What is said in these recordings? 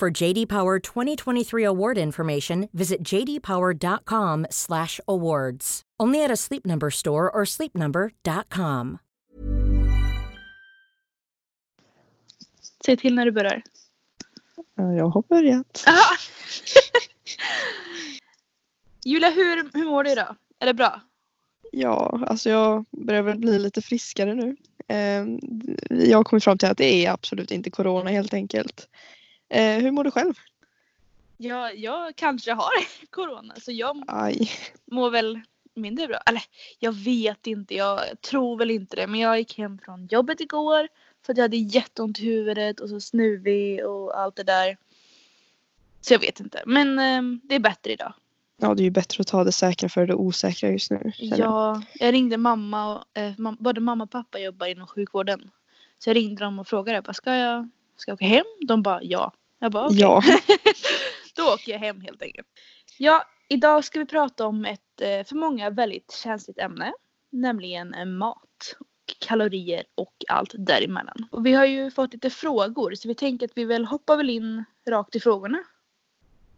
For JD Power 2023 award information, visit jdpower.com/awards. Only at a Sleep Number store or sleepnumber.com. Säg till när du börjar. Ja, Jag har börjat. Julia, hur, hur mår du idag? Är det bra? Ja, alltså jag börjar väl bli lite friskare nu. Eh, Jag har kommit fram till att det är absolut inte corona helt enkelt. Eh, Hur mår du själv? Jag, jag kanske har corona så jag Aj. mår väl mindre bra. Eller jag vet inte, jag tror väl inte det. Men jag gick hem från jobbet igår för att jag hade jätteont i huvudet och så snuvig och allt det där. Så jag vet inte. Men eh, det är bättre idag. Ja, det är ju bättre att ta det säkra för det osäkra just nu. Ja, jag ringde mamma och eh, mam- både mamma och pappa jobbar inom sjukvården. Så jag ringde dem och frågade, bara, ska jag, ska jag åka hem? De bara ja. Jag bara okej. Ja. Då åker jag hem helt enkelt. Ja, idag ska vi prata om ett eh, för många väldigt känsligt ämne. Nämligen eh, mat, och kalorier och allt däremellan. Och vi har ju fått lite frågor så vi tänker att vi väl hoppar väl in rakt i frågorna.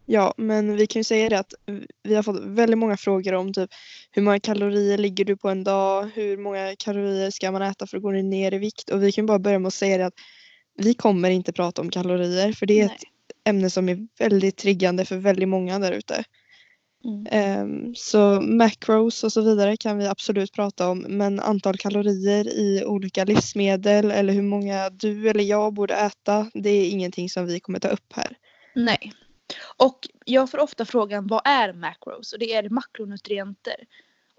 Ja, men vi kan ju säga det att vi har fått väldigt många frågor om typ hur många kalorier ligger du på en dag? Hur många kalorier ska man äta för att gå ner i vikt? Och vi kan bara börja med att säga det att vi kommer inte prata om kalorier för det är Nej. ett ämne som är väldigt triggande för väldigt många där ute. Mm. Ehm, så macros och så vidare kan vi absolut prata om men antal kalorier i olika livsmedel eller hur många du eller jag borde äta det är ingenting som vi kommer ta upp här. Nej. Och jag får ofta frågan vad är macros? Och det är makronutrienter.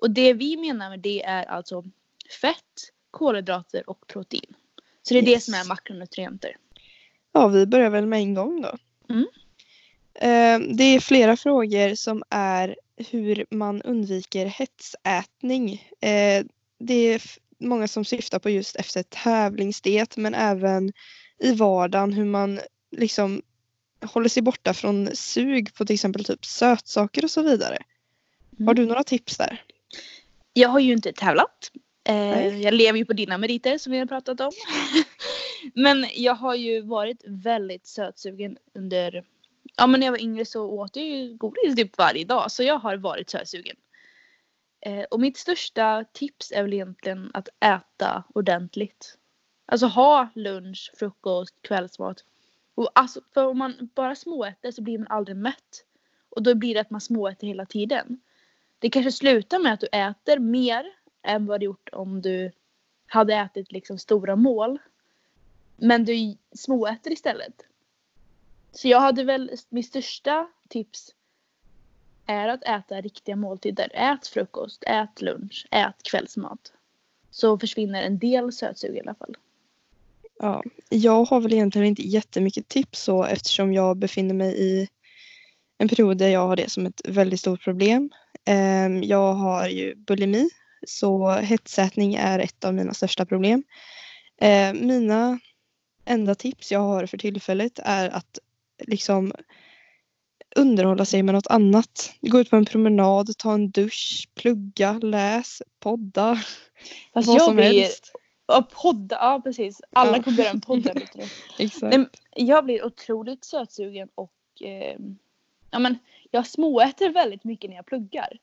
Och det vi menar med det är alltså fett, kolhydrater och protein. Så det är det Yes. som är makronutrienter. Ja, vi börjar väl med en gång då. Mm. Eh, Det är flera frågor som är hur man undviker hetsätning. Eh, Det är många som syftar på just efter tävlingsdiet men även i vardagen hur man liksom håller sig borta från sug på till exempel typ sötsaker och så vidare. Mm. Har du några tips där? Jag har ju inte tävlat. Eh, jag lever ju på dina meriter som vi har pratat om. men jag har ju varit väldigt sötsugen under... Ja men när jag var yngre så åt jag ju godis typ varje dag så jag har varit sötsugen. Eh, och mitt största tips är väl egentligen att äta ordentligt. Alltså ha lunch, frukost, kvällsmat. Och alltså, för om man bara småäter så blir man aldrig mätt. Och då blir det att man småäter hela tiden. Det kanske slutar med att du äter mer än vad du gjort om du hade ätit liksom stora mål. Men du småäter istället. Så jag hade väl, mitt största tips är att äta riktiga måltider. Ät frukost, ät lunch, ät kvällsmat. Så försvinner en del sötsug i alla fall. Ja, jag har väl egentligen inte jättemycket tips så eftersom jag befinner mig i en period där jag har det som ett väldigt stort problem. Ehm, jag har ju bulimi så hetsätning är ett av mina största problem. Ehm, Mina enda tips jag har för tillfället är att liksom underhålla sig med något annat. Gå ut på en promenad, ta en dusch, plugga, läs, podda. Fast vad jag som blir, helst. ja, podda, ja precis. Alla Ja. kommer börja du. Exakt. Nej, jag blir otroligt sötsugen och eh, ja, men jag småäter väldigt mycket när jag pluggar.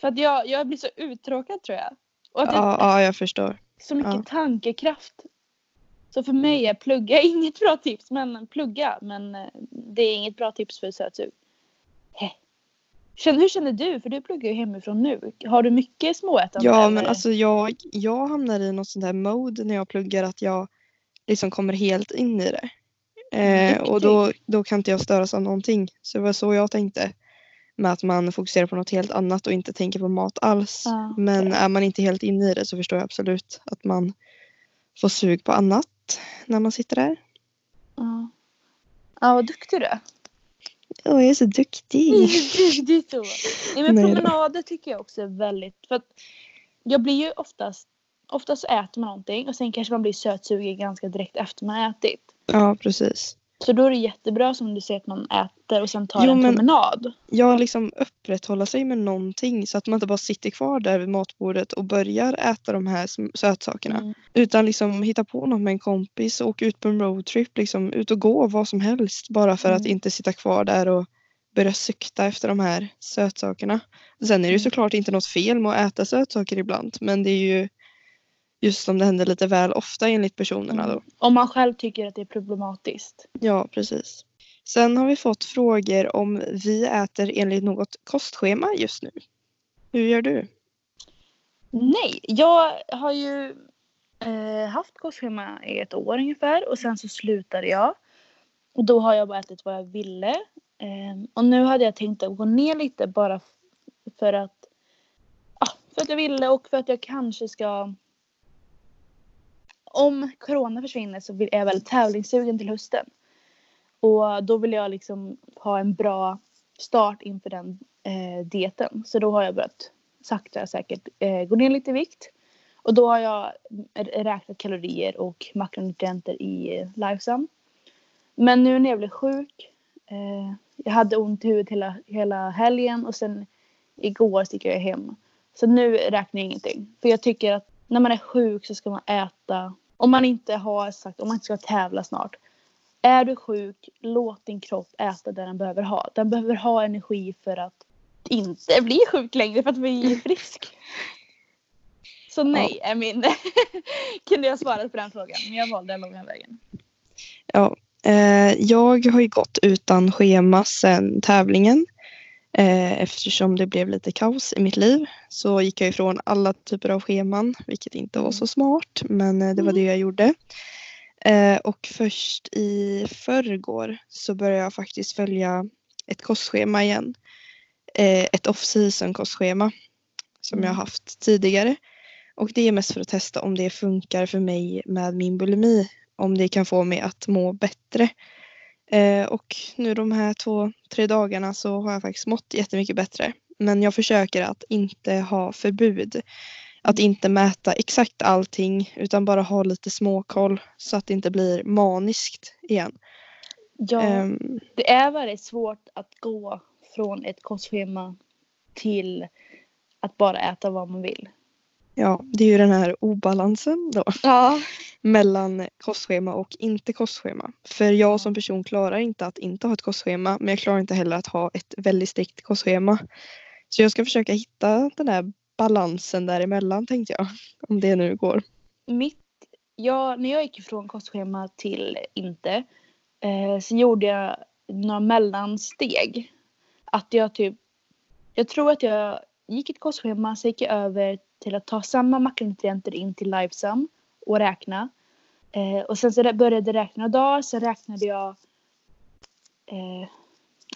För att jag, jag blir så uttråkad tror jag. Och att Ja, ja, jag förstår. så mycket ja. tankekraft. Så för mig är plugga inget bra tips. Men plugga. Men eh, det är inget bra tips för sötsug. Hur känner du? För du pluggar ju hemifrån nu. Har du mycket småätande? Ja, eller? men alltså jag, jag hamnar i något sånt där mode när jag pluggar att jag liksom kommer helt in i det. Eh, och då, då kan inte jag störas av någonting. Så det var så jag tänkte. Med att man fokuserar på något helt annat och inte tänker på mat alls. Ja, Men är man inte helt inne i det så förstår jag absolut att man får sug på annat när man sitter där. Ja. Ja, vad duktig du är. Åh, jag är så duktig. Duktig så. Nej, men Nej då. promenader tycker jag också är väldigt... För att jag blir ju oftast... Oftast så äter man någonting och sen kanske man blir sötsugen ganska direkt efter man har ätit. Ja, precis. Så då är det jättebra som du säger att man äter och sen tar Jo, en men- promenad. Ja, liksom upprätthålla sig med någonting så att man inte bara sitter kvar där vid matbordet och börjar äta de här sötsakerna. Mm. Utan liksom hitta på något med en kompis och åka ut på en roadtrip. Liksom, ut och gå vad som helst. Bara för att Mm. inte sitta kvar där och börja sukta efter de här sötsakerna. Sen är det ju Mm. såklart inte något fel med att äta sötsaker ibland. Men det är ju just om det händer lite väl ofta enligt personerna då. Om man själv tycker att det är problematiskt. Ja, precis. Sen har vi fått frågor om vi äter enligt något kostschema just nu. Hur gör du? Nej, jag har ju eh, haft kostschema i ett år ungefär och sen så slutade jag. Och då har jag bara ätit vad jag ville. Eh, och nu hade jag tänkt att gå ner lite bara för att, ja, för att jag ville och för att jag kanske ska om corona försvinner så är jag väldigt tävlingssugen till hösten. Och då vill jag liksom ha en bra start inför den eh, dieten. Så då har jag börjat sakta säkert eh, gå ner lite i vikt. Och då har jag räknat kalorier och makronutrienter i eh, Lifesum. Men nu när jag blev sjuk, eh, jag hade ont i huvudet hela, hela helgen och sen igår så gick jag hem. Så nu räknar jag ingenting. För jag tycker att när man är sjuk så ska man äta. Om man inte har sagt, om man inte ska tävla snart. Är du sjuk, låt din kropp äta det den behöver ha. Den behöver ha energi för att inte bli sjuk längre för att bli frisk. Så nej är min... Kunde jag svara på den frågan. Men jag valde den långa vägen. Ja, eh, jag har ju gått utan schema sedan tävlingen. Eh, eftersom det blev lite kaos i mitt liv så gick jag ifrån alla typer av scheman, vilket inte var så smart, men eh, det var det jag gjorde. Eh, och först i förrgår så började jag faktiskt följa ett kostschema igen. Ett off-season kostschema som jag Mm. haft tidigare. Och det är mest för att testa om det funkar för mig med min bulimi. Om det kan få mig att må bättre. Eh, och nu de här två, tre dagarna så har jag faktiskt mått jättemycket bättre. Men jag försöker att inte ha förbud. Att inte mäta exakt allting utan bara ha lite småkoll så att det inte blir maniskt igen. Ja, Ehm, det är väldigt svårt att gå från ett kostschema till att bara äta vad man vill. Ja, det är ju den här obalansen då. Ja. mellan kostschema och inte kostschema. För jag som person klarar inte att inte ha ett kostschema men jag klarar inte heller att ha ett väldigt strikt kostschema. Så jag ska försöka hitta den här balansen däremellan tänkte jag. Om det nu går. Mitt, ja, när jag gick ifrån kostschema till inte eh, så gjorde jag några mellansteg. Att jag typ, jag tror att jag gick ett kostschema, så gick jag över till att ta samma makronutrienter in till Lifesum och räkna. Eh, och sen så började jag räkna dagar, sen räknade jag eh,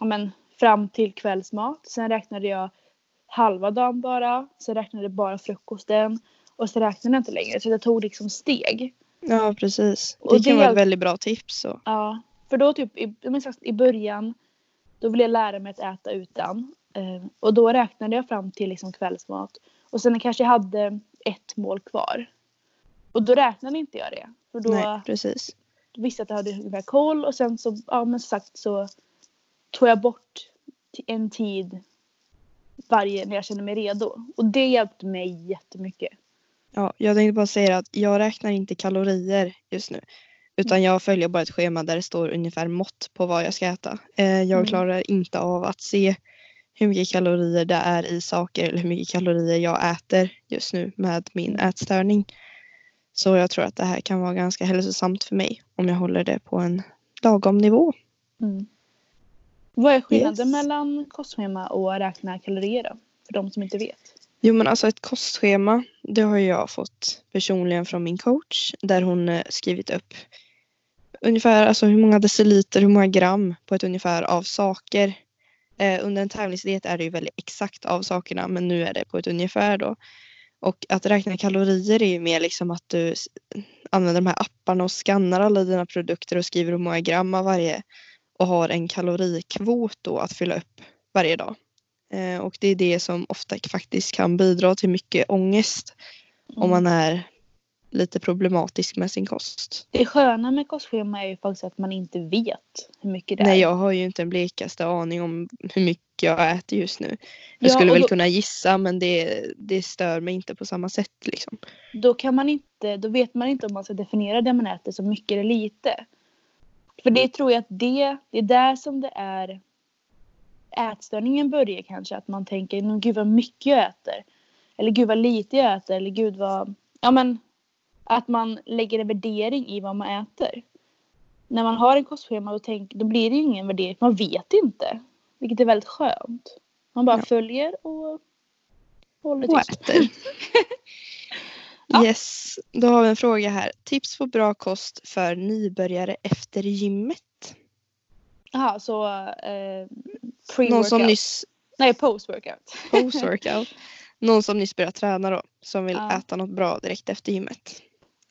ja, men, fram till kvällsmat. Sen räknade jag halva dagen bara, sen räknade jag bara frukosten och så räknade jag inte längre. Så jag tog liksom steg. Ja precis. Det Och kan det vara ett väldigt bra tips. Så. Ja, för då typ i, i början då ville jag lära mig att äta utan. Eh, och då räknade jag fram till liksom kvällsmat. Och sen kanske jag hade ett mål kvar. Och då räknade inte jag det. För då Nej precis. visste jag att jag hade ungefär koll och sen så, ja men sagt så tog jag bort en tid varje när jag kände mig redo. Och det hjälpte mig jättemycket. Ja, jag tänkte bara säga att jag räknar inte kalorier just nu. Utan jag följer bara ett schema där det står ungefär mått på vad jag ska äta. Eh, jag Mm. klarar inte av att se hur mycket kalorier det är i saker eller hur mycket kalorier jag äter just nu med min ätstörning. Så jag tror att det här kan vara ganska hälsosamt för mig om jag håller det på en lagom nivå. Mm. Vad är skillnaden Yes. mellan kostschema och räkna kalorier då? För de som inte vet. Jo men alltså ett kostschema det har jag fått personligen från min coach där hon eh, skrivit upp ungefär alltså hur många deciliter, hur många gram på ett ungefär av saker. Eh, under en tävlingsdiet är det ju väldigt exakt av sakerna men nu är det på ett ungefär då. Och att räkna kalorier är ju mer liksom att du använder de här apparna och skannar alla dina produkter och skriver hur många gram av varje. och har en kalorikvot då att fylla upp varje dag. Eh, och det är det som ofta faktiskt kan bidra till mycket ångest Mm. om man är lite problematisk med sin kost. Det sköna med kostschema är ju faktiskt att man inte vet hur mycket det är. Nej, jag har ju inte en blekaste aning om hur mycket jag äter just nu. Jag Ja, skulle väl då- kunna gissa men det, det stör mig inte på samma sätt. Liksom. Då kan man inte, då vet man inte om man ska definiera det man äter som mycket eller lite. För det tror jag att det, det är där som det är ätstörningen börjar kanske. Att man tänker, "Men gud vad mycket jag äter. Eller gud vad lite jag äter. Eller gud vad, ja men att man lägger en värdering i vad man äter. När man har en kostschema då, tänk, då blir det ju ingen värdering. Man vet inte. Vilket är väldigt skönt. Man bara Ja. följer och håller Och tyst. äter. Ja. Yes, då har vi en fråga här. Tips på bra kost för nybörjare efter gymmet? Jaha, så eh, Någon som pre-workout. nyss Nej, post-workout. post-workout. Någon som nyss börjat träna då. Som vill Ja. äta något bra direkt efter gymmet.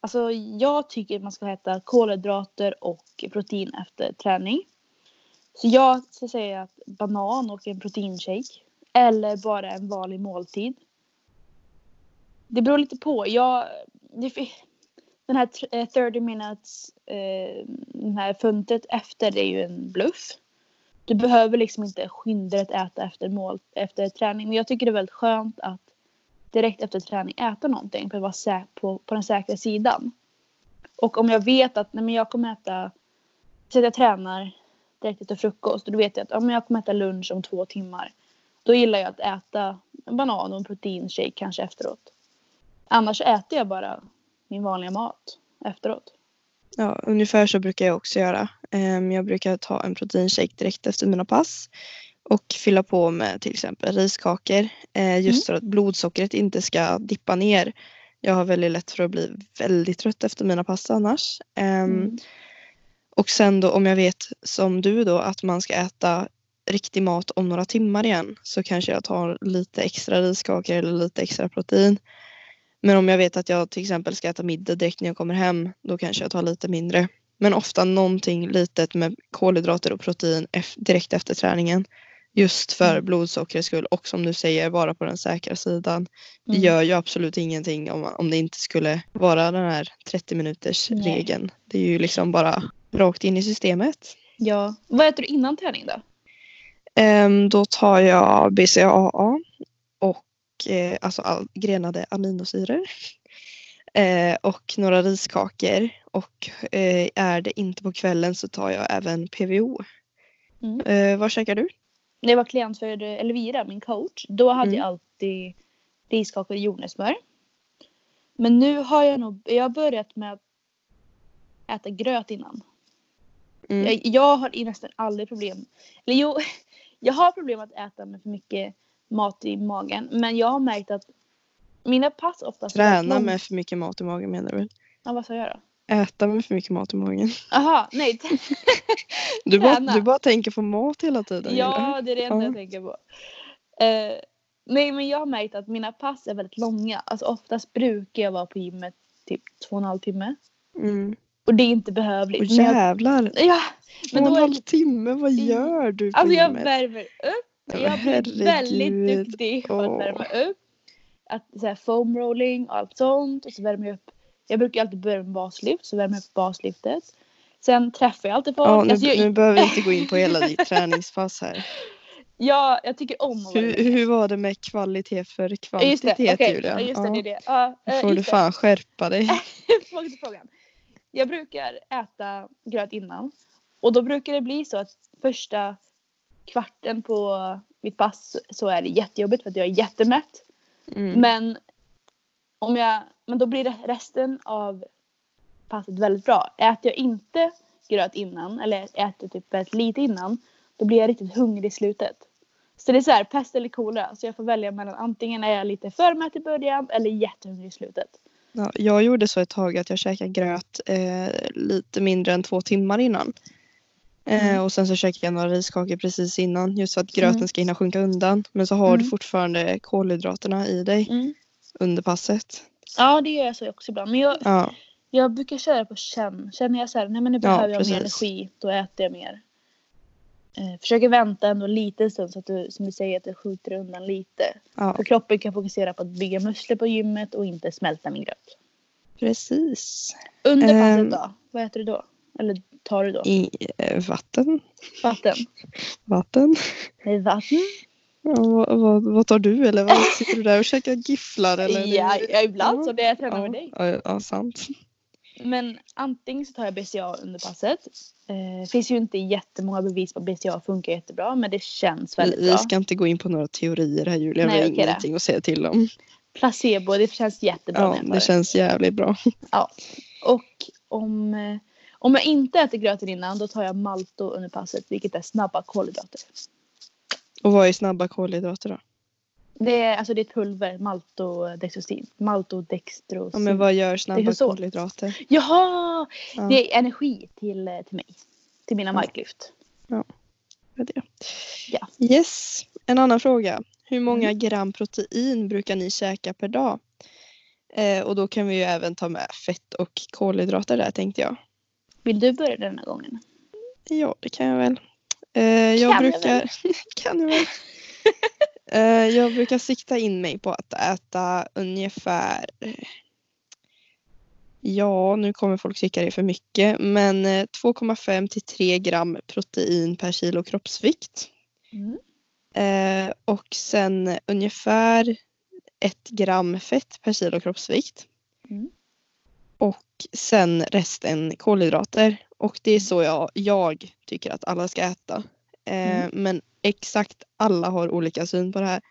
Alltså jag tycker att man ska äta kolhydrater och protein efter träning. Så jag ska säga att banan och en proteinshake. Eller bara en vanlig måltid. Det beror lite på. Jag, det, den här 30 eh, minutes, eh, den här funtet efter det är ju en bluff. Du behöver liksom inte skynda dig att äta efter, mål, efter träning. Men jag tycker det är väldigt skönt att direkt efter träning äta någonting för att vara sä- på, på den säkra sidan. Och om jag vet att nej, men jag kommer äta, så att jag tränar direkt efter frukost och då vet jag att ja, men jag kommer äta lunch om två timmar. Då gillar jag att äta en banan och en proteinshake kanske efteråt. Annars äter jag bara min vanliga mat efteråt. Ja, ungefär så brukar jag också göra. Ehm, jag brukar ta en proteinshake direkt efter mina pass. Och fylla på med till exempel riskakor. eh, Just för att blodsockret inte ska dippa ner. Jag har väldigt lätt för att bli väldigt trött efter mina pass annars. Ehm, Mm. Och sen då om jag vet som du då att man ska äta riktig mat om några timmar igen så kanske jag tar lite extra riskakor eller lite extra protein. Men om jag vet att jag till exempel ska äta middag direkt när jag kommer hem då kanske jag tar lite mindre. Men ofta någonting litet med kolhydrater och protein direkt efter träningen. Just för Mm. blodsockrets skull och som du säger vara på den säkra sidan. Det Mm. gör ju absolut ingenting om, om det inte skulle vara den här 30 minuters Nej. regeln. Det är ju liksom bara rakt in i systemet. Ja. Vad äter du innan träning då? Ehm, då tar jag BCAA och eh, alltså all, grenade aminosyror. Eh, och några riskakor. Och eh, är det inte på kvällen så tar jag även PVO. Mm. Eh, vad käkar du? När jag var klient för Elvira, min coach, då hade Mm. jag alltid riskakor och jordnötssmör. Men nu har jag nog, jag har börjat med att äta gröt innan. Mm. Jag, jag har i nästan aldrig problem, eller jo, jag har problem att äta med för mycket mat i magen. Men jag har märkt att mina pass oftast Träna med för mycket mat i magen menar du? Ja, vad sa jag då? Äta med för mycket mat i magen. Jaha, nej. Du bara, du bara tänker på mat hela tiden. Ja, det är det enda Ja. jag tänker på. Eh, nej, men jag har märkt att mina pass är väldigt långa. Alltså oftast brukar jag vara på gymmet typ två och en halv timme. Mm. Och det är inte behövligt. Och Men jag, jävlar. ja, Två men och då en halv timme, vad gör du på alltså jag gymmet? värmer upp. Nej, Jag blivit väldigt duktig på att värma upp. Att så här, foam rolling och allt sånt. Och så värmer jag upp. Jag brukar alltid börja med baslyft. Så värmer jag upp baslyftet. Sen träffar jag alltid folk. Ja, nu, alltså, jag, nu behöver vi inte gå in på hela ditt träningspass här. jag, jag tycker om att Hur, hur var det med kvalitet för Ja, Just det, kvantitet. Julia? Ja, just det, Ja, det. Ja, eh, får du det. fan skärpa dig. Tillbaka till frågan. Jag brukar äta gröt innan. Och då brukar det bli så att första kvarten på mitt pass så är det jättejobbigt för att jag är jättemätt. Mm. Men, om jag, men då blir resten av passet väldigt bra. Äter jag inte gröt innan eller äter typ väldigt lite innan då blir jag riktigt hungrig i slutet. Så det är så här, pest eller kolera. Så jag får välja mellan antingen är jag lite för mätt i början eller jättehungrig i slutet. Ja, jag gjorde så ett tag att jag käkade gröt eh, lite mindre än två timmar innan. Eh, Mm. och sen så käkade jag några riskakor precis innan just för att gröten Mm. ska hinna sjunka undan. Men så har du Mm. fortfarande kolhydraterna i dig under passet. Ja, det gör jag så också ibland. Men jag, Ja, jag brukar köra på känn. Känner jag så här, nej men nu Ja, behöver jag mer energi, då äter jag mer. Eh, försöker vänta ändå lite stund så att du som du säger att du skjuter undan lite. Ja, För kroppen kan fokusera på att bygga muskler på gymmet och inte smälta min gröt. precis. Under Ehm. passet då? Vad äter du då? Eller tar du då? I eh, vatten. Vatten? Vatten. Nej, vatten? Ja, vad, vad, vad tar du eller vad sitter du där och käkar gifflar eller? Ja, ja, ibland Ja. så. Det jag tränar med ja, dig. ja, ja, sant. Men antingen så tar jag BCA under passet. Eh, finns ju inte jättemånga bevis på att BCA funkar jättebra men det känns Vi, väldigt vi bra. ska inte gå in på några teorier här Julia. Nej, vi har ingenting att säga till om. Placebo, det känns jättebra Ja, det känns jävligt bra. Och om, eh, om jag inte äter gröten innan då tar jag malto under passet vilket är snabba kolhydrater. Och vad är snabba kolhydrater då? Det är, alltså det är ett pulver, maltodextrosin. Maltodextrosin. Ja, men vad gör snabba kolhydrater? Jaha! Ja. Det är energi till, till mig. Till mina Ja. marklyft. Vad är det? Ja. Yes, en annan fråga. Hur många Mm. gram protein brukar ni käka per dag? Eh, och då kan vi ju även ta med fett och kolhydrater där tänkte jag. Vill du börja denna gången? Ja, det kan jag väl. Eh, jag Kan jag brukar... kan jag väl. eh, jag brukar sikta in mig på att äta ungefär... eh, Ja, nu kommer folk tycka det är för mycket, men eh, 2,5 till 3 gram protein per kilo kroppsvikt. Mm. Eh, och sen ungefär 1 gram fett per kilo kroppsvikt. Mm. Och sen resten kolhydrater. Och det är så jag, jag tycker att alla ska äta. Eh, Mm. Men exakt alla har olika syn på det här.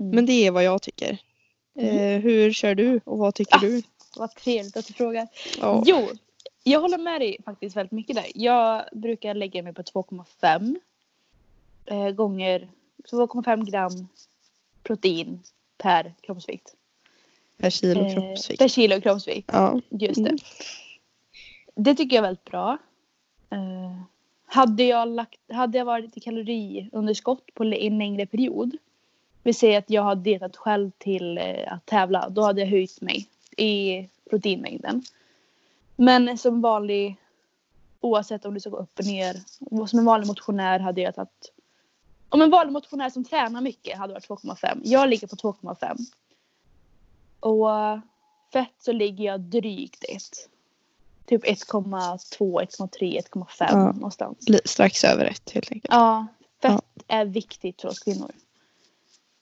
Mm. Men det är vad jag tycker. Eh, hur kör du och vad tycker Ah. du? Vad trevligt att du frågar. Ja. Jo, jag håller med dig faktiskt väldigt mycket där. Jag brukar lägga mig på 2,5 eh, gånger 2,5 gram protein per kroppsvikt. Per kilo Eh, kroppsvikt. Per kilo kroppsvikt. Ja. Just det. Mm. Det tycker jag är väldigt bra. Eh, hade, jag lagt, hade jag varit i kaloriunderskott på en längre period. Vi säger att jag har dietat själv till eh, att tävla. Då hade jag höjt mig i proteinmängden. Men som vanlig, oavsett om du ska gå upp och ner. Som en vanlig motionär hade jag tagit. Om en vanlig motionär som tränar mycket hade varit 2,5. Jag ligger på 2,5. Och eh, fett så ligger jag drygt ett. Typ 1,2, 1,3, 1,5 Ja. någonstans. Strax över ett helt enkelt. Ja, fett Ja. är viktigt för oss kvinnor.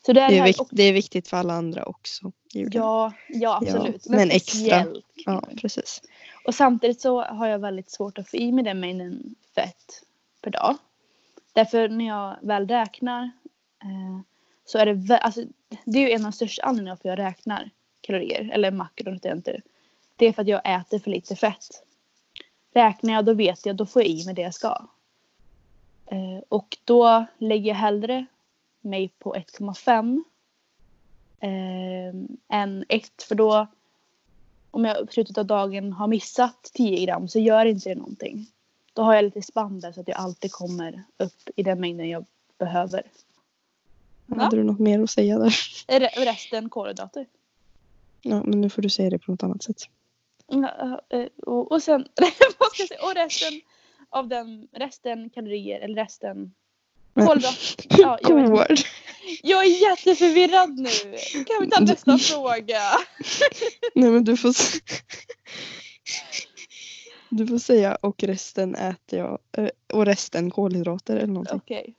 Så det är, Det är, vikt, det är viktigt för alla andra också. Ja, ja, absolut. men extra. speciellt ja, precis. Och samtidigt så har jag väldigt svårt att få i mig den mängden fett per dag. Därför när jag väl räknar eh, så är det, alltså, det är ju en av de största anledningarna för att jag räknar kalorier eller makronutrienter. Det är för att jag äter för lite fett. Räknar jag då vet jag, då får jag i mig det jag ska. Eh, och då lägger jag hellre mig på 1,5 eh, än 1 för då om jag i slutet av dagen har missat 10 gram så gör inte det någonting. Då har jag lite spann där så att jag alltid kommer upp i den mängden jag behöver. Va? Hade du något mer att säga där? Re- Resten kolhydrater. Ja, men nu får du säga det på något annat sätt. Ja, eh, Och, och sen, vad ska jag säga, och resten av den, resten kalorier eller resten kolhydrater. Ja, jag, vet, jag är jätteförvirrad nu. Kan vi ta nästa fråga? Nej men du får Du får säga och resten äter jag. eh, Och resten kolhydrater eller någonting. Okej.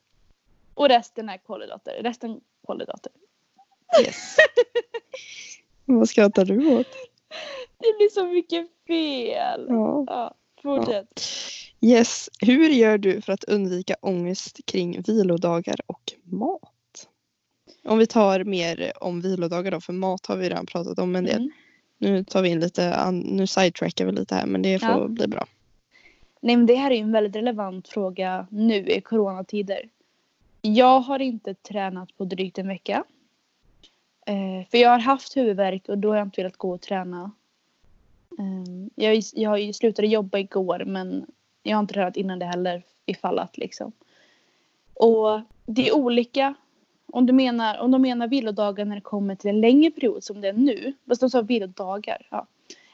Och resten är kolhydrater. Resten kolhydrater. Yes. Vad skrattar du åt? Det blir så mycket fel. Ja. Ja, fortsätt. Yes. Hur gör du för att undvika ångest kring vilodagar och mat? Om vi tar mer om vilodagar då, för mat har vi redan pratat om en del. Mm. Nu tar vi in lite, nu sidetrackar vi lite här men det får Ja. bli bra. Nej men det här är ju en väldigt relevant fråga nu i coronatider. Jag har inte tränat på drygt en vecka. Eh, för jag har haft huvudvärk och då har jag inte velat gå och träna. Eh, jag, jag slutade jobba igår men jag har inte tränat innan det heller ifall att liksom. Och det är olika. Om du menar, om de menar vilodagar när det kommer till en längre period som det är nu. Fast de sa vilodagar. Ja.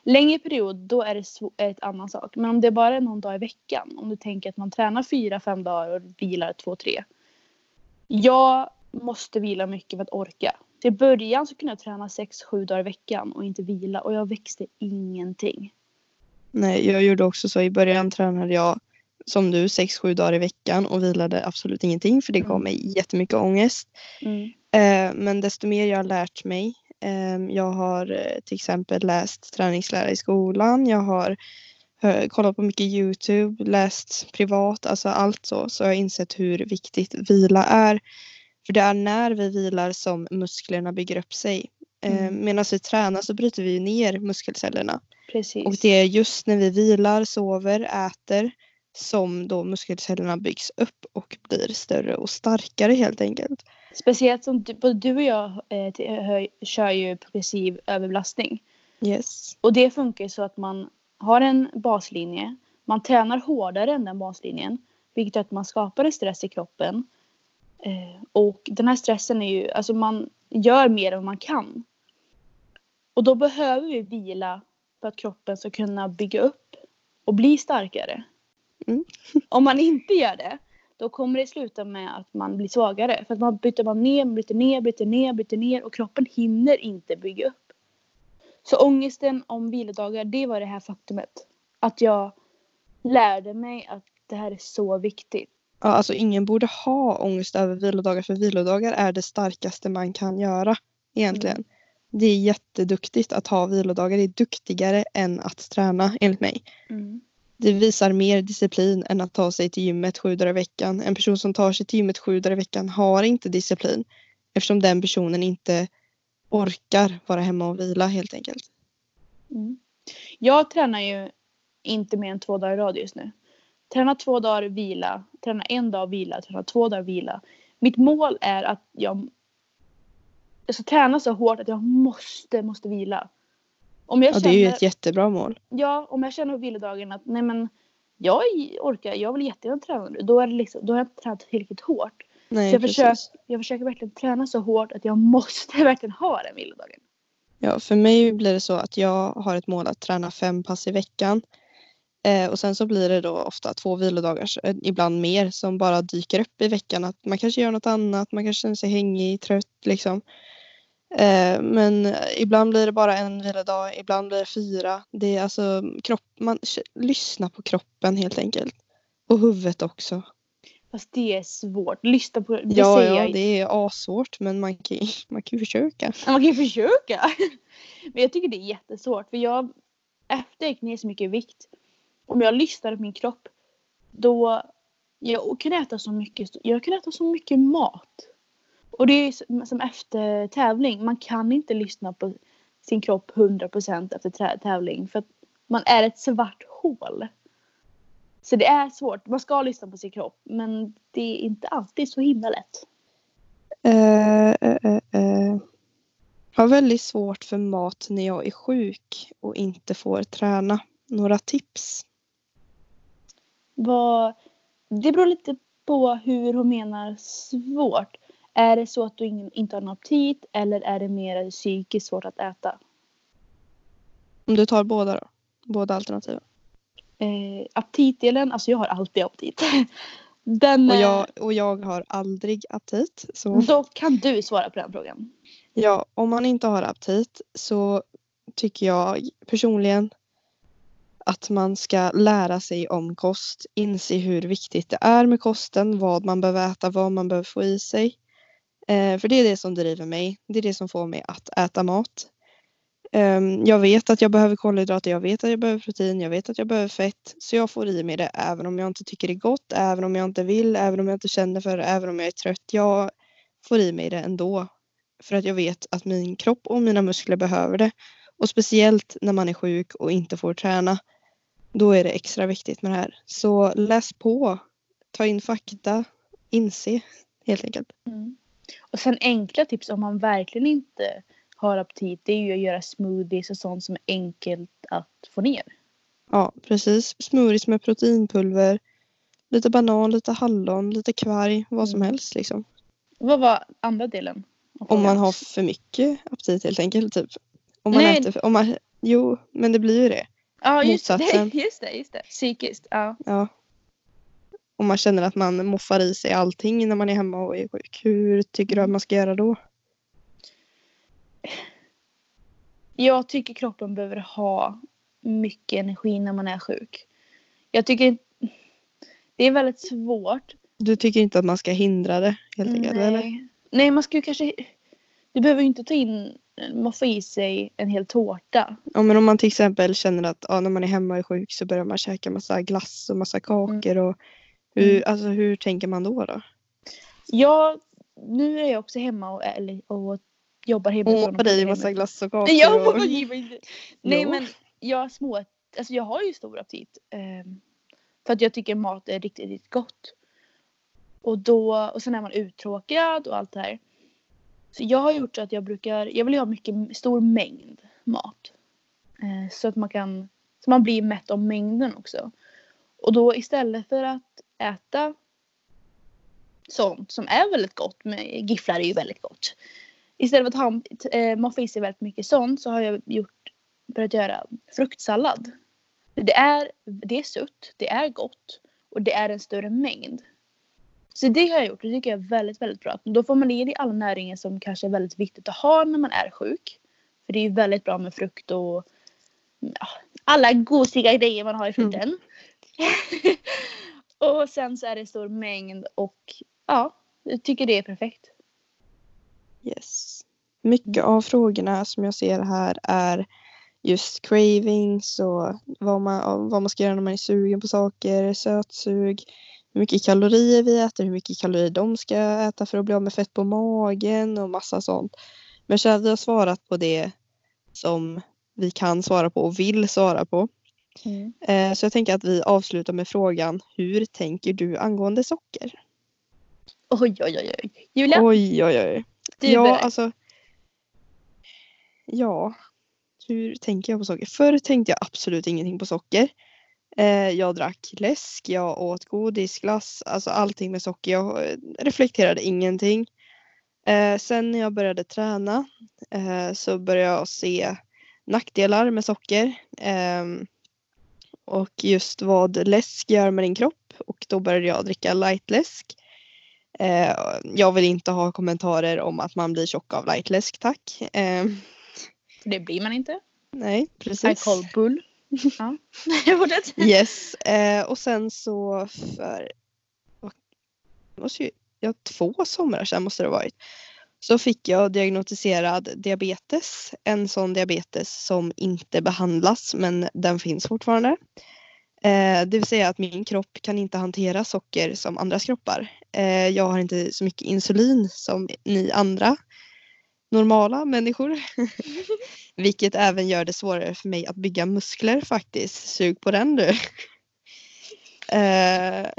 Längre period då är det är ett annan sak. Men om det bara är någon dag i veckan. Om du tänker att man tränar fyra, fem dagar och vilar två, tre. Jag måste vila mycket för att orka. Till början så kunde jag träna sex, sju dagar i veckan och inte vila och jag växte ingenting. Nej, jag gjorde också så. I början tränade jag som du sex, sju dagar i veckan och vilade absolut ingenting för det gav Mm. mig jättemycket ångest. Mm. Eh, men desto mer jag har lärt mig. Eh, jag har eh, till exempel läst träningslära i skolan. Jag har kollat på mycket Youtube, läst privat, alltså allt så. Så jag har insett hur viktigt vila är. För det är när vi vilar som musklerna bygger upp sig. Eh, Mm. Medan vi tränar så bryter vi ner muskelcellerna. Precis. Och det är just när vi vilar, sover, äter som då muskelcellerna byggs upp och blir större och starkare helt enkelt. Speciellt som du, både du och jag eh, kör ju progressiv överbelastning. Yes. Och det funkar så att man har en baslinje. Man tränar hårdare än den baslinjen. Vilket gör att man skapar en stress i kroppen. Eh, och den här stressen är ju, alltså man gör mer än man kan. Och då behöver vi vila för att kroppen ska kunna bygga upp och bli starkare. Mm. Om man inte gör det, då kommer det sluta med att man blir svagare. För att man byter man ner, bryter ner, bryter ner, bryter ner och kroppen hinner inte bygga upp. Så ångesten om vilodagar, det var det här faktumet. Att jag lärde mig att det här är så viktigt. Ja, alltså ingen borde ha ångest över vilodagar för vilodagar är det starkaste man kan göra egentligen. Det är jätteduktigt att ha vilodagar. Det är duktigare än att träna enligt mig. Det visar mer disciplin än att ta sig till gymmet sju dagar i veckan. En person som tar sig till gymmet sju dagar i veckan har inte disciplin eftersom den personen inte orkar vara hemma och vila helt enkelt. Mm. Jag tränar ju inte mer än två dagar i rad just nu. Träna två dagar vila, träna en dag vila, träna två dagar vila. Mitt mål är att jag, jag ska träna så hårt att jag måste, måste vila. Om jag Ja, det känner, är ju ett jättebra mål. ja, om jag känner på vilodagen att nej men jag orkar, jag vill jättegärna träna nu. Då, är det liksom, då har jag inte tränat tillräckligt hårt. Nej, Så jag, precis. försöker, jag försöker verkligen träna så hårt att jag måste verkligen ha den vilodagen. Ja, för mig blir det så att jag har ett mål att träna fem pass i veckan. Eh, och sen så blir det då ofta två vilodagar, eh, ibland mer, som bara dyker upp i veckan. Att man kanske gör något annat, man kanske känner sig hängig, trött liksom. Eh, men ibland blir det bara en vilodag, ibland blir det fyra. Det är alltså kropp, man lyssnar på kroppen helt enkelt. Och huvudet också. Fast det är svårt. Lyssna på det ja, säger ja, jag det är asvårt men man kan, man kan ju försöka. Man kan ju försöka. Men jag tycker det är jättesvårt. För jag, efter jag gick ner så mycket i vikt. Om jag lyssnade på min kropp. Då, jag kunde äta så mycket. Jag kunde äta så mycket mat. Och det är som- efter tävling. Man kan inte lyssna på sin kropp 100% efter tävling. För att man är ett svart hål. Så det är svårt. Man ska lyssna på sin kropp. Men det är inte alltid så himla lätt. Eh, uh, uh. Jag har väldigt svårt för mat när jag är sjuk och inte får träna. Några tips? Vad, det beror lite på hur hon menar svårt. Är det så att du inte har någon aptit eller är det mer psykiskt svårt att äta? Om du tar båda då? Båda alternativen. Eh, aptitdelen, alltså jag har alltid aptit. Den, Och eh, jag, och jag har aldrig aptit. Så Då kan du svara på den frågan. ja, om man inte har aptit så tycker jag personligen att man ska lära sig om kost, inse hur viktigt det är med kosten, vad man behöver äta, vad man behöver få i sig. Eh, för det är det som driver mig. Det är det som får mig att äta mat. Eh, jag vet att jag behöver kolhydrater, jag vet att jag behöver protein, jag vet att jag behöver fett. Så jag får i mig det även om jag inte tycker det är gott, även om jag inte vill, även om jag inte känner för det, även om jag är trött. Jag får i mig det ändå. För att jag vet att min kropp och mina muskler behöver det. Och speciellt när man är sjuk och inte får träna. Då är det extra viktigt med det här. Så läs på, ta in fakta, inse helt enkelt. Mm. Och sen enkla tips om man verkligen inte har aptit. Det är ju att göra smoothies och sånt som är enkelt att få ner. Ja, precis. Smoothies med proteinpulver, lite banan, lite hallon, lite kvarg, vad som Mm. helst liksom. Vad var andra delen? Om man har för mycket aptit helt enkelt. Typ. Om, man Nej. äter, om, man, Jo, men det blir ju det. Ja just det, Motsatsen. just det, just det. Psykiskt, ja. Ja. Och man känner att man moffar i sig allting när man är hemma och är sjuk. Hur tycker du att man ska göra då? Jag tycker kroppen behöver ha mycket energi när man är sjuk. Jag tycker det är väldigt svårt. Du tycker inte att man ska hindra det helt enkelt? Eller? Nej. Nej, man ska ju kanske... Du behöver ju inte ta in, moffa i sig en hel tårta. Ja, men om man till exempel känner att ja, när man är hemma och är sjuk så börjar man käka massa glass och massa kakor. Och hur, Mm. alltså, hur tänker man då? då? Jag, nu är jag också hemma och, eller, och jobbar hemifrån. På dig pratar massa glass och kakor. Nej, jag och... Nej men jag små, alltså jag har ju stor aptit. ehm, för att jag tycker mat är riktigt, riktigt gott. Och då, och sen är man uttråkad och allt det här. Så jag har gjort så att jag brukar, jag vill ha mycket, stor mängd mat. Eh, så att man kan, så man blir mätt av mängden också. Och då istället för att äta sånt som är väldigt gott, med gifflar är ju väldigt gott. Istället för att ha, eh, moffa i sig väldigt mycket sånt så har jag gjort, börjat göra fruktsallad. Det är, det är sött, det är gott och det är en större mängd. Så det har jag gjort och det tycker jag är väldigt, väldigt bra. Då får man i dig alla näringar som kanske är väldigt viktigt att ha när man är sjuk. För det är ju väldigt bra med frukt och ja, alla gosiga grejer man har i frukten. och sen så är det stor mängd och ja, jag tycker det är perfekt. Yes. Mycket av frågorna som jag ser här är just cravings och vad man, vad man ska göra när man är sugen på saker, sötsug, hur mycket kalorier vi äter, hur mycket kalorier de ska äta för att bli av med fett på magen och massa sånt. Men att vi har svarat på det som vi kan svara på och vill svara på. Eh, Så jag tänker att vi avslutar med frågan Hur tänker du angående socker? Oj, oj, oj, oj. Julia, Oj, oj, oj. du ja, alltså. Ja. Hur tänker jag på socker? Förr tänkte jag absolut ingenting på socker. Eh, jag drack läsk, jag åt godis, glass, alltså allting med socker. Jag eh, reflekterade ingenting. Eh, sen när jag började träna så började jag se nackdelar med socker. ehm, och just vad läsk gör med din kropp. Och då började jag dricka lightläsk. Jag vill inte ha kommentarer om att man blir tjock av lightläsk, tack. Eh, det blir man inte. nej, I precis. Call bull. Ja. Fortsätt. Yes, eh, och sen så för måste ju, ja, två somrar sedan måste det ha varit. Så fick jag diagnostiserad diabetes. En sån diabetes som inte behandlas men den finns fortfarande. Eh, det vill säga att min kropp kan inte hantera socker som andras kroppar. Eh, jag har inte så mycket insulin som ni andra normala människor. Vilket även gör det svårare för mig att bygga muskler faktiskt. Sug på den du. Eh,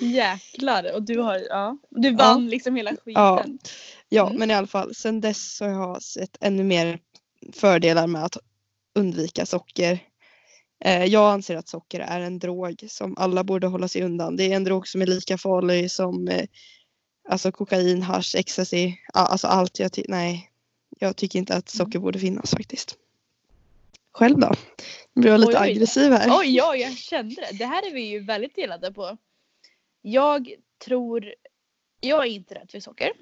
Jäklar. Och du har, ja. Du vann liksom hela skiten. ja, Mm. men i alla fall sen dess så har jag sett ännu mer fördelar med att undvika socker. Eh, jag anser att socker är en drog som alla borde hålla sig undan. Det är en drog som är lika farlig som eh, alltså kokain, hasch, ecstasy, alltså allt. Jag nej, jag tycker inte att socker borde finnas faktiskt. Själv då? Nu blir jag lite oj. aggressiv här. Oj, ja, jag kände det. Det här är vi ju väldigt delade på. Jag tror... Jag är inte rädd för socker.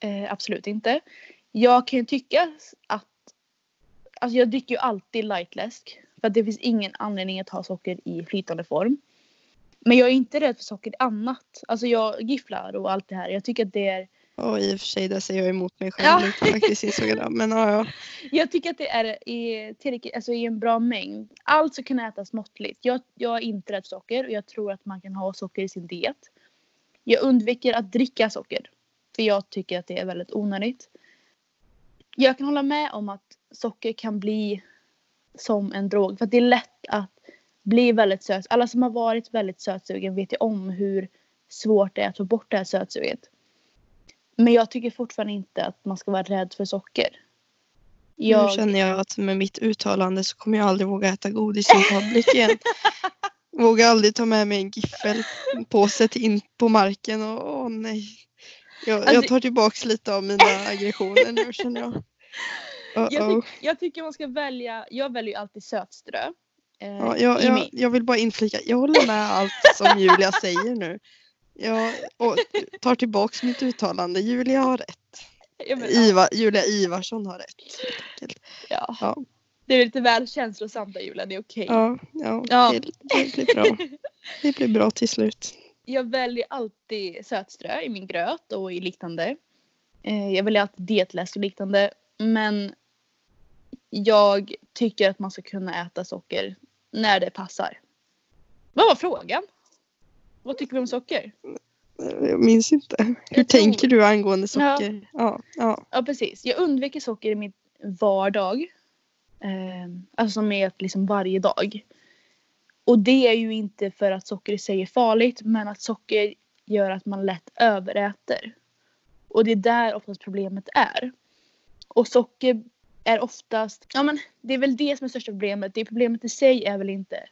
Eh, absolut inte. Jag kan ju tycka att... Alltså jag dricker ju alltid lightläsk. För att det finns ingen anledning att ha socker i flytande form. Men jag är inte rädd för socker annat. Alltså jag gifflar och allt det här. Jag tycker att det är... Och i och för sig där säger jag emot mig själv Ja. lite faktiskt insåg jag det. Men ja, ja. Jag tycker att det är i, tillräckligt, alltså i en bra mängd. Allt som kan ätas måttligt. Jag, jag är inte rädd för socker och jag tror att man kan ha socker i sin diet. Jag undviker att dricka socker. För jag tycker att det är väldigt onödigt. Jag kan hålla med om att socker kan bli som en drog. För att det är lätt att bli väldigt söt. Alla som har varit väldigt sötsugen vet ju om hur svårt det är att få bort det här sötsuget. Men jag tycker fortfarande inte att man ska vara rädd för socker. Nu känner jag att med mitt uttalande så kommer jag aldrig våga äta godis i en public igen. Vågar aldrig ta med mig en giffelpåse in på marken och åh nej. Jag, Alltså- jag tar tillbaks lite av mina aggressioner nu känner jag. Jag, Uh-oh. tyck, jag tycker man ska välja, jag väljer alltid sötströ. Eh, Ja, jag, jag, jag vill bara inflika, jag håller med allt som Julia säger nu. Jag och tar tillbaks mitt uttalande. Julia har rätt. Iva, Julia Ivarsson har rätt. ja. Ja, Det är lite väl känslosamt där Julia, det är okej. ja, ja, Ja. Det, det blir bra. Det blir bra till slut. Jag väljer alltid sötströ i min gröt och i liknande. Eh, jag väljer alltid dietläsk och liknande. Men jag tycker att man ska kunna äta socker när det passar. Vad var frågan? Vad tycker vi om socker? Jag minns inte. Hur Jag tror- tänker du angående socker? Ja, ja. Ja precis. Jag undviker socker i min vardag. Eh, alltså som är liksom varje dag. Och det är ju inte för att socker i sig är farligt men att socker gör att man lätt överäter. Och det är där oftast problemet är. Och socker är oftast, ja men det är väl det som är största problemet. Det problemet i sig är väl inte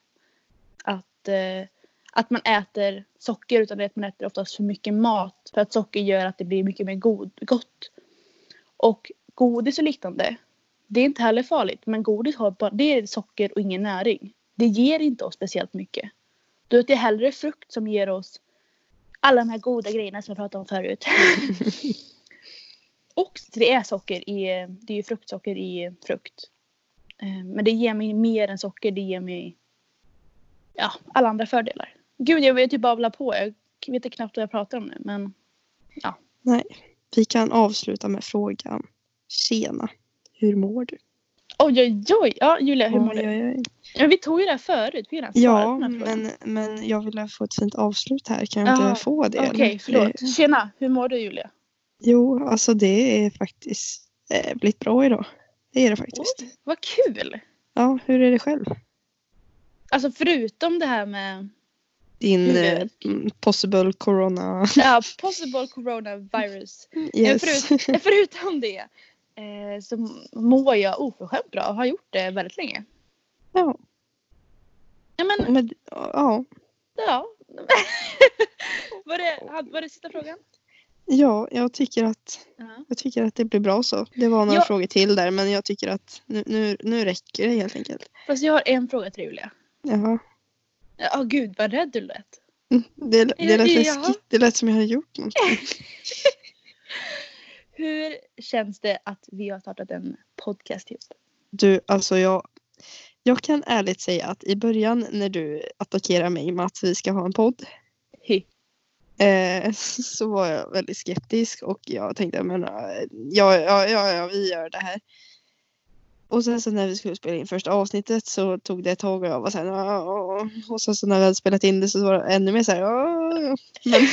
att, eh, att man äter socker utan det är att man äter oftast för mycket mat. För att socker gör att det blir mycket mer god, gott. Och godis och liknande, det är inte heller farligt. Men godis har bara, det är socker och ingen näring. Det ger inte oss speciellt mycket. Då är det hellre frukt som ger oss alla de här goda grejerna som jag pratade om förut. och det är socker i, det är ju fruktsocker i frukt. Eh, Men det ger mig mer än socker, det ger mig ja, alla andra fördelar. Gud, jag vill typ babbla på. Jag vet knappt vad jag pratar om nu, men Nej, vi kan avsluta med frågan. Tjena, hur mår du? oj, oj, oj. Ja, Julia, hur mår Oj, du? oj, oj. Ja, vi tog ju det här förut. Vi redan Ja, men, men jag vill få ett fint avslut här. Kan jag Jaha, inte få det? Okej, eller? förlåt. Eh, Tjena, hur mår du Julia? Jo, alltså det är faktiskt eh, blivit bra idag. Det är det faktiskt. Oj, vad kul! Ja, hur är det själv? Alltså förutom det här med Din eh, mm, possible corona. ja, possible coronavirus. Yes. Förut, förutom det eh, så mår jag oförskämt bra och har gjort det väldigt länge. ja, Ja men men, ja, ja. var, det, var det sista frågan? Ja, jag tycker att Ja. jag tycker att det blir bra så. Det var några Ja. frågor till där men jag tycker att nu, nu, nu räcker det helt enkelt. Fast jag har en fråga till Julia. Jaha. Ja, gud vad rädd du lät. Mm, Det, det Ja, lät läskigt. Det lät som jag hade gjort något. Hur känns det att vi har startat en podcast ihop? Du, alltså jag, jag kan ärligt säga att i början när du attackerar mig med att vi ska ha en podd. Eh, så var jag väldigt skeptisk och jag tänkte men ja, ja, ja, ja, vi gör det här. Och sen så när vi skulle spela in första avsnittet så tog det ett tag och jag var så här, och sen så när vi hade spelat in det så var det ännu mer så här, men,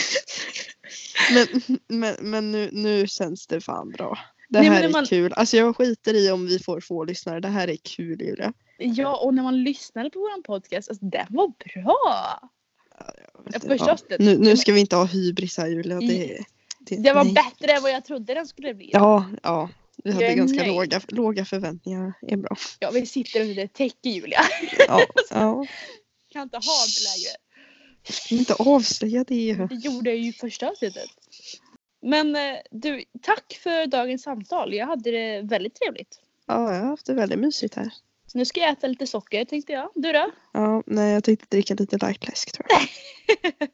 men, men, men nu, nu känns det fan bra. Det Nej, här är man- kul. Alltså jag skiter i om vi får få lyssnare. Det här är kul Julia. Ja, och när man lyssnade på våran podcast, alltså den var bra! Ja, första avsnittet. Nu, nu ska vi inte ha hybris här Julia. Det, det, Det var nej. bättre än vad jag trodde den skulle bli. Ja, ja. Vi hade Jag ganska låga, låga förväntningar. Det är bra. Ja, vi sitter under ett täcke Julia. Ja, ja. Kan inte ha. Jag ska inte avslöja det. Det gjorde jag ju i första avsnittet. Men eh, du, tack för dagens samtal. Jag hade det väldigt trevligt. Ja, jag har haft det väldigt mysigt här. Nu ska jag äta lite socker tänkte jag. Du då? Ja, nej, jag tänkte dricka lite lightläsk tror jag.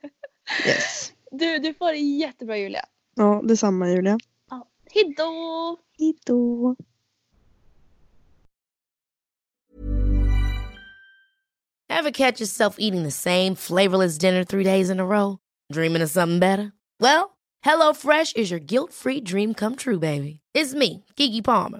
Yes. Du, du får det jättebra Julia. Ja, detsamma Julia. Hejdå! Hejdå. Ever catch yourself eating the same flavorless dinner three days in a row? Dreaming of something better? Well, HelloFresh is your guilt-free dream come true, baby. It's me, Kiki Palmer.